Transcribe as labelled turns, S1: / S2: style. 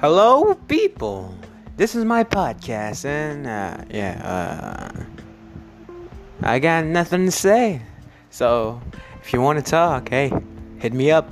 S1: Hello, people. This is my podcast, and uh, yeah, uh, I got nothing to say. So, if you want to talk, hey, hit me up.